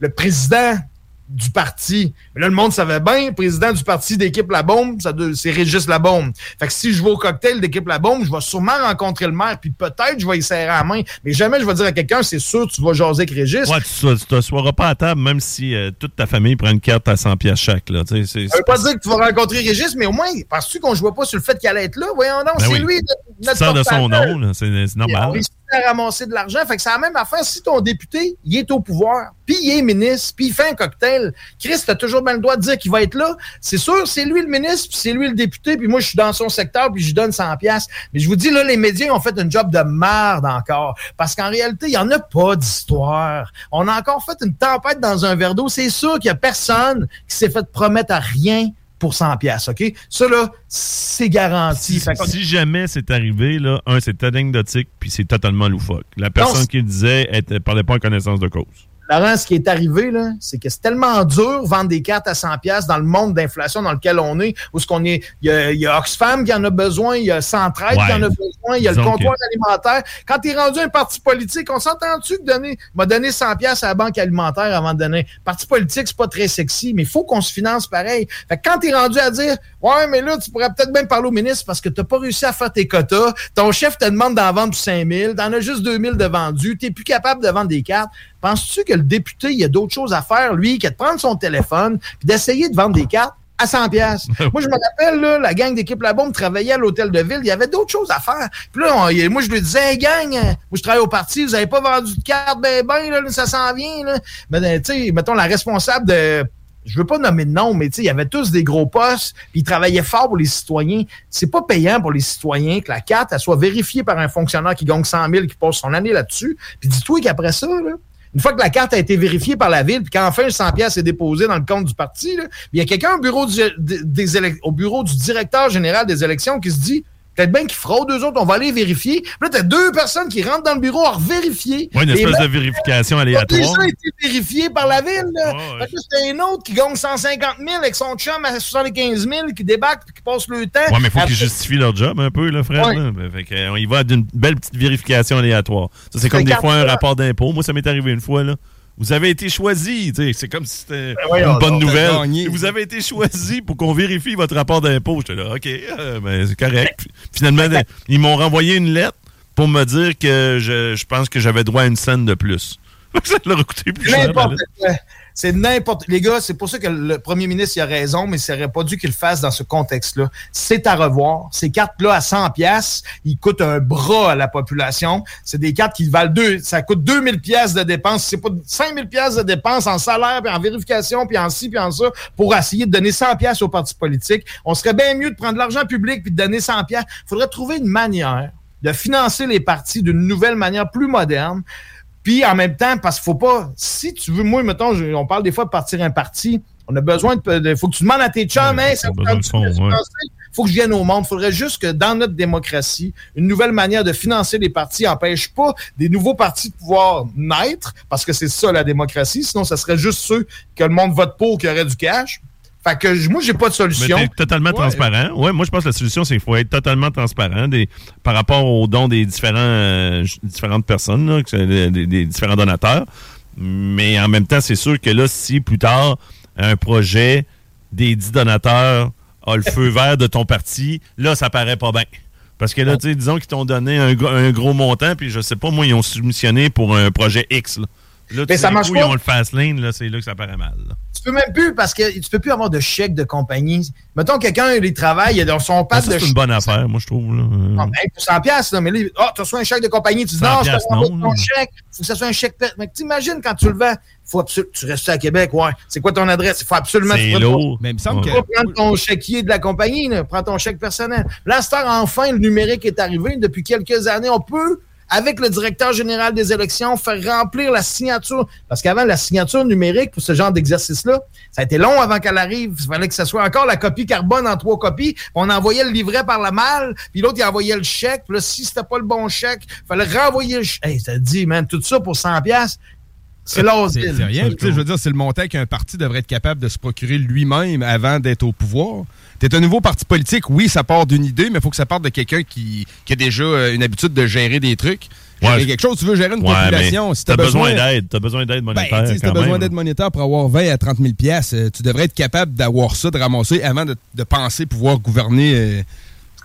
le président du parti. Mais là, le monde savait bien, président du parti d'équipe La Bombe, ça c'est Régis La Bombe. Fait que si je vais au cocktail d'équipe La Bombe, je vais sûrement rencontrer le maire, puis peut-être je vais y serrer la main. Mais jamais je vais dire à quelqu'un, c'est sûr, tu vas jaser avec Régis. Ouais, tu ne t'assoiras pas à table, même si euh, toute ta famille prend une carte à 100 pièces chaque. Là, c'est- Ça veut pas dire que tu vas rencontrer Régis, mais au moins, penses-tu qu'on ne jouait pas sur le fait qu'il allait être là? Voyons donc, Ben c'est oui. lui, notre sors de son nom, c'est normal. À ramasser de l'argent. Fait que c'est la même affaire. Si ton député, il est au pouvoir, puis il est ministre, puis il fait un cocktail, Chris, t'as toujours bien le droit de dire qu'il va être là. C'est sûr, c'est lui le ministre, puis c'est lui le député, puis moi, je suis dans son secteur, puis je lui donne 100 pièces. Mais je vous dis, là, les médias ont fait un job de merde encore. Parce qu'en réalité, il n'y en a pas d'histoire. On a encore fait une tempête dans un verre d'eau. C'est sûr qu'il n'y a personne qui s'est fait promettre à rien pour 100 pièces, OK? Ça, là, c'est garanti. Si, jamais c'est arrivé, là, un, c'est anecdotique, puis c'est totalement loufoque. La personne qui le disait ne parlait pas en connaissance de cause. Laurent, ce qui est arrivé, là, c'est que c'est tellement dur vendre des cartes à 100 pièces dans le monde d'inflation dans lequel on est, où ce qu'on est, il y a, il y a Oxfam qui en a besoin, il y a Centraide qui en a besoin, il y a le comptoir que- alimentaire. Quand tu es rendu un parti politique, on s'entend-tu que donner, m'a donné 100 pièces à la banque alimentaire avant de donner? Parti politique, c'est pas très sexy, mais il faut qu'on se finance pareil. Fait que quand tu es rendu à dire, ouais, mais là, tu pourrais peut-être même parler au ministre parce que t'as pas réussi à faire tes quotas, ton chef te demande d'en vendre pour 5000, t'en as juste 2000 de vendus, t'es plus capable de vendre des cartes. Penses-tu que le député, il y a d'autres choses à faire, lui, que de prendre son téléphone puis d'essayer de vendre des cartes à 100 pièces. Moi, je me rappelle, là, la gang d'équipe La Bombe travaillait à l'hôtel de ville. Il y avait d'autres choses à faire. Puis là, on- il- moi, je lui disais, hey, gang, euh, moi, je travaille au parti, vous avez pas vendu de cartes, ben, ben, là, ça s'en vient, là. Mais, euh, tu sais, mettons, la responsable de, je veux pas nommer de nom, mais tu sais, il y avait tous des gros postes, puis ils travaillaient fort pour les citoyens. C'est pas payant pour les citoyens que la carte, elle soit vérifiée par un fonctionnaire qui gagne 100 000, qui passe son année là-dessus. Puis dis-toi qu'après ça, là, une fois que la carte a été vérifiée par la ville, puis qu'enfin le 100 pièces est déposé dans le compte du parti, il y a quelqu'un au élec- au bureau du directeur général des élections qui se dit peut-être bien qu'ils fraudent deux autres, on va aller vérifier. Puis là, t'as deux personnes qui rentrent dans le bureau à revérifier. Ouais, une espèce de vérification aléatoire. déjà été vérifiés par la ville. Là. ouais. Que là, c'était un autre qui gagne 150 000 avec son chum à 75 000 qui débarque et qui passe le temps. Ouais, mais il faut Après- qu'ils justifient leur job un peu, là, Fred. Ouais. là. Ben, Fait on y va d'une belle petite vérification aléatoire. Ça, c'est comme des fois un ça. rapport d'impôt. Moi, ça m'est arrivé une fois, là. Vous avez été choisi. C'est comme si c'était Ben une bonne nouvelle. Vous avez été choisi pour qu'on vérifie votre rapport d'impôt. J'étais là, OK, euh, ben, c'est correct. Finalement, ils m'ont renvoyé une lettre pour me dire que je, je pense que j'avais droit à une scène de plus. ça leur a coûté plus cher. C'est n'importe. Les gars, c'est pour ça que le premier ministre il a raison, mais ça aurait pas dû qu'il le fasse dans ce contexte-là. C'est à revoir. Ces cartes-là, à 100 pièces, ils coûtent un bras à la population. C'est des cartes qui valent deux. Ça coûte 2000 pièces de dépenses. C'est pas 5000 pièces de dépenses en salaire, puis en vérification, puis en ci, puis en ça, pour essayer de donner 100 pièces aux partis politiques. On serait bien mieux de prendre de l'argent public puis de donner 100 pièces. Faudrait trouver une manière de financer les partis d'une nouvelle manière plus moderne. Puis en même temps, parce qu'il faut pas. Si tu veux, moi, mettons, je- on parle des fois de partir un parti. On a besoin de. Il faut que tu demandes à tes chums, hey, ça ouais. faut que je vienne au monde. Il faudrait juste que dans notre démocratie, une nouvelle manière de financer les partis n'empêche pas des nouveaux partis de pouvoir naître, parce que c'est ça la démocratie. Sinon, ça serait juste ceux que le monde vote pour qui auraient du cash. Fait que je- moi, j'ai pas de Mais solution. t'es totalement Ouais. transparent. Ouais, moi, je pense que la solution, c'est qu'il faut être totalement transparent des, par rapport aux dons des différents, euh, différentes personnes, là, des, différents donateurs. Mais en même temps, c'est sûr que là, si plus tard, un projet des 10 donateurs a le feu vert de ton parti, là, ça paraît pas bien. Parce que là, disons qu'ils t'ont donné un, gros- un gros montant, puis je sais pas, moi, ils ont soumissionné pour un projet X. Là, là Mais tout ça marche pas. ils ont le fast lane, là, c'est là que ça paraît mal. là. Tu peux même plus, parce que tu peux plus avoir de chèque de compagnie. Mettons, quelqu'un, il travaille, il est dans son Ça, pack de c'est une bonne affaire, moi, je trouve. Là. Non, ben, pour 100 piastres, là, mais là, ah, tu reçois un chèque de compagnie, tu dis 100 non, je te ton chèque, faut que ça soit un chèque. Mais t'imagines quand tu le vends, faut absolu- tu restes à Québec, ouais. C'est quoi ton adresse? Il faut absolument C'est tu lourd. Mais il me semble Tu que. peux pas prendre ton chéquier de la compagnie, là, prends ton chèque personnel. Là, à cette heure, enfin, le numérique est arrivé. Depuis quelques années, on peut, avec le directeur général des élections, faire remplir la signature. Parce qu'avant, la signature numérique pour ce genre d'exercice-là, ça a été long avant qu'elle arrive. Il fallait que ce soit encore la copie carbone en trois copies. On envoyait le livret par la malle, puis l'autre, il envoyait le chèque. Puis là, si c'était pas le bon chèque, il fallait renvoyer le chèque. Hey, ça te dit, man, tout ça pour 100 piastres, c'est C'est l'asile. c'est rien. Je veux dire, c'est le montant qu'un parti devrait être capable de se procurer lui-même avant d'être au pouvoir. T'es un nouveau parti politique, oui, ça part d'une idée, mais il faut que ça parte de quelqu'un qui, qui a déjà euh, une habitude de gérer des trucs. Gérer Ouais. quelque chose, tu veux gérer une Ouais, population. Si t'as t'as besoin d'aide. T'as besoin d'aide Ben, monétaire. si t'as besoin d'aide monétaire pour avoir 20 à 30 000 piastres, euh, tu devrais être capable d'avoir ça, de ramasser avant de, de penser pouvoir gouverner euh,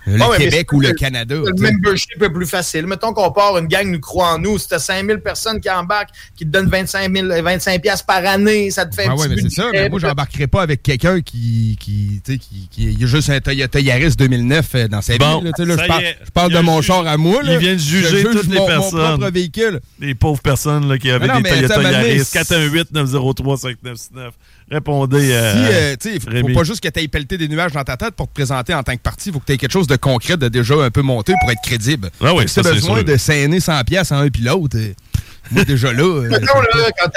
le Ah ouais, Québec ou le Canada. Le membership est plus facile. Mettons qu'on part, une gang nous croit en nous. Si t'as 5000 personnes qui embarquent, qui te donnent 25, 000, 25 piastres par année, ça te fait un Ah petit ouais, mais c'est ça. Mais moi, j'embarquerai pas avec quelqu'un qui, qui, tu sais, qui, qui a juste un Toyota Yaris 2009 euh, dans sa Bon, vie. là. Là, je y parle, je de mon char à moi. Là. il vient de Je juger juge toutes les mon, personnes. Mon propre véhicule. Les pauvres personnes là, qui avaient non, des Toyota à un moment donné, Yaris 418-903-599. Répondez. euh, Si, euh, tu sais, faut, pas juste que tu aies pelleté des nuages dans ta tête pour te présenter en tant que parti. faut que tu aies quelque chose de concret, de déjà un peu monté pour être crédible. Ah oui, si tu as besoin sûr. de s'aîner 100 pièces en un pilote, euh, moi, déjà là... euh, là, quand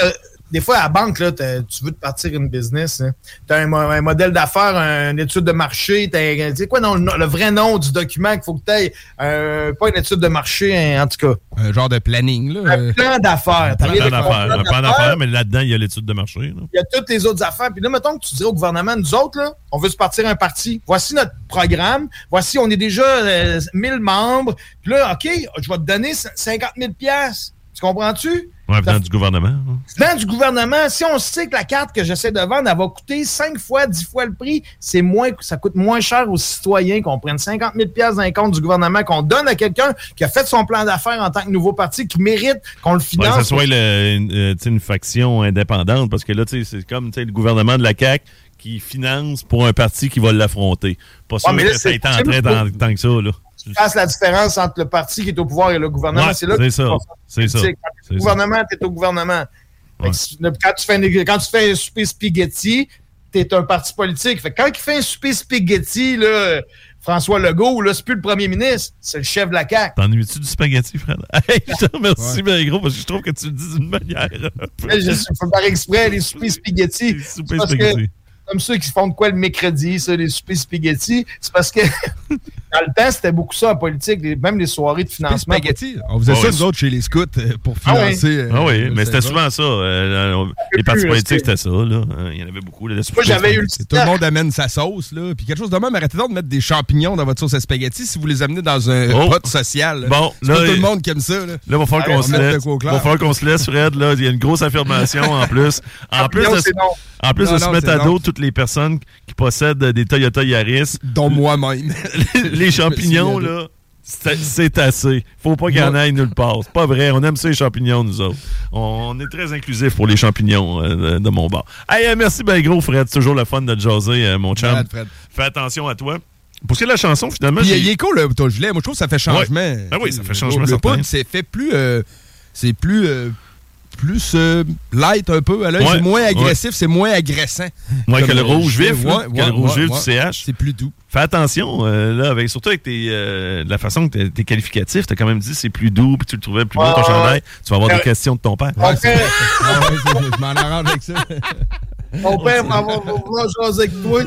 des fois, à la banque, là, tu veux te partir une business. Tu as un, mo- un modèle d'affaires, une étude de marché. t'as un- Tu sais quoi, non, le, vrai nom du document qu'il faut que tu aies? pas une étude de marché, hein, en tout cas. un genre de planning. Là, Un euh. plan d'affaires. Un plan d'affaires. Un plan d'affaires, mais là-dedans, il y a l'étude de marché. là. il y a toutes les autres affaires. Puis là, mettons que tu dirais au gouvernement, nous autres, là, on veut se partir un parti. Voici notre programme. Voici, on est déjà euh, 1000 membres. Puis là, OK, je vais te donner 50 000 piastres. Tu comprends-tu? Ouais, venant du gouvernement. hein. Venant du gouvernement, si on sait que la carte que j'essaie de vendre, elle va coûter 5 fois, 10 fois le prix, c'est moins, ça coûte moins cher aux citoyens qu'on prenne 50 000 piastres dans les compte du gouvernement, qu'on donne à quelqu'un qui a fait son plan d'affaires en tant que nouveau parti, qui mérite qu'on le Ouais, finance. que ce soit le- une, euh, une faction indépendante, parce que là, c'est comme le gouvernement de la CAQ qui finance pour un parti qui va l'affronter. Pas sûr mais que ça été en train tant, tant que ça. Là. tu fasses la différence entre le parti qui est au pouvoir et le gouvernement. Ouais, c'est là que c'est tu ça. C'est ça. Quand au gouvernement, t'es au gouvernement. Que quand, tu fais une- quand tu fais un souper spaghetti, t'es un parti politique. Fait que quand il fait un souper spaghetti, là, François Legault, là, c'est plus le premier ministre, c'est le chef de la CAQ. T'ennuies-tu du spaghetti, Fred? Hey, je te remercie, bien gros, parce que je trouve que tu le dis d'une manière. un peu- Là, Je fais par exprès les soupers spaghetti. Les soupers spaghetti. Comme ceux qui font de quoi le mercredi, ça, les soupers spaghetti. C'est parce que dans le temps, c'était beaucoup ça en politique, les- même les soirées de financement. spaghetti. On faisait Ah ça, ouais. nous autres, chez les scouts, euh, pour Ah financer. euh, Ah oui, le mais c'était souvent ça. euh, euh, les partis là, politiques, c'était- ça. Là. Euh, Il y en avait beaucoup. Là, Moi, j'avais eu le Et Tout le monde amène sa sauce, là. Puis quelque chose de même, arrêtez donc de mettre des champignons dans votre sauce à spaghetti si vous les amenez dans un Oh. pot social. là. Bon, c'est pas là, tout le il- monde qui aime ça, là. Là, il va falloir qu'on on se laisse. Il va falloir qu'on se laisse, Fred. Là, il y a une grosse affirmation en plus. En plus de, en plus Non, de se non, mettre à dos toutes les personnes qui possèdent des Toyota Yaris, Dont moi-même. les champignons, là, C'est assez. Faut pas qu'il y en aille nulle part. C'est pas vrai. On aime ça, les champignons, nous autres. On est très inclusifs pour les champignons euh, de, mon bar. Hey, euh, merci, ben gros, Fred. C'est toujours le fun de te jaser, euh, mon chum. Fred. Fais attention à toi. Pour ce qui est de la chanson, finalement, il est cool, le gilet. Moi, je trouve que ça fait changement. Ouais. Ben oui, ça fait changement, Le c'est fait plus. euh, c'est plus. Plus euh, light un peu à l'œil. Ouais, C'est moins ouais. agressif, c'est moins agressant. Ouais, que le rouge vif, là, que ouais, le rouge ouais, vif ouais. du CH. C'est plus doux. Fais attention, euh, là, avec, surtout avec tes, euh, la façon que t'es- qualificatifs. T'as quand même dit c'est plus doux, puis tu le trouvais plus beau ton chandail. Tu vas avoir des questions de ton père. Mon père, Ah je m'en arrange avec ça. mon père va jaser avec toi.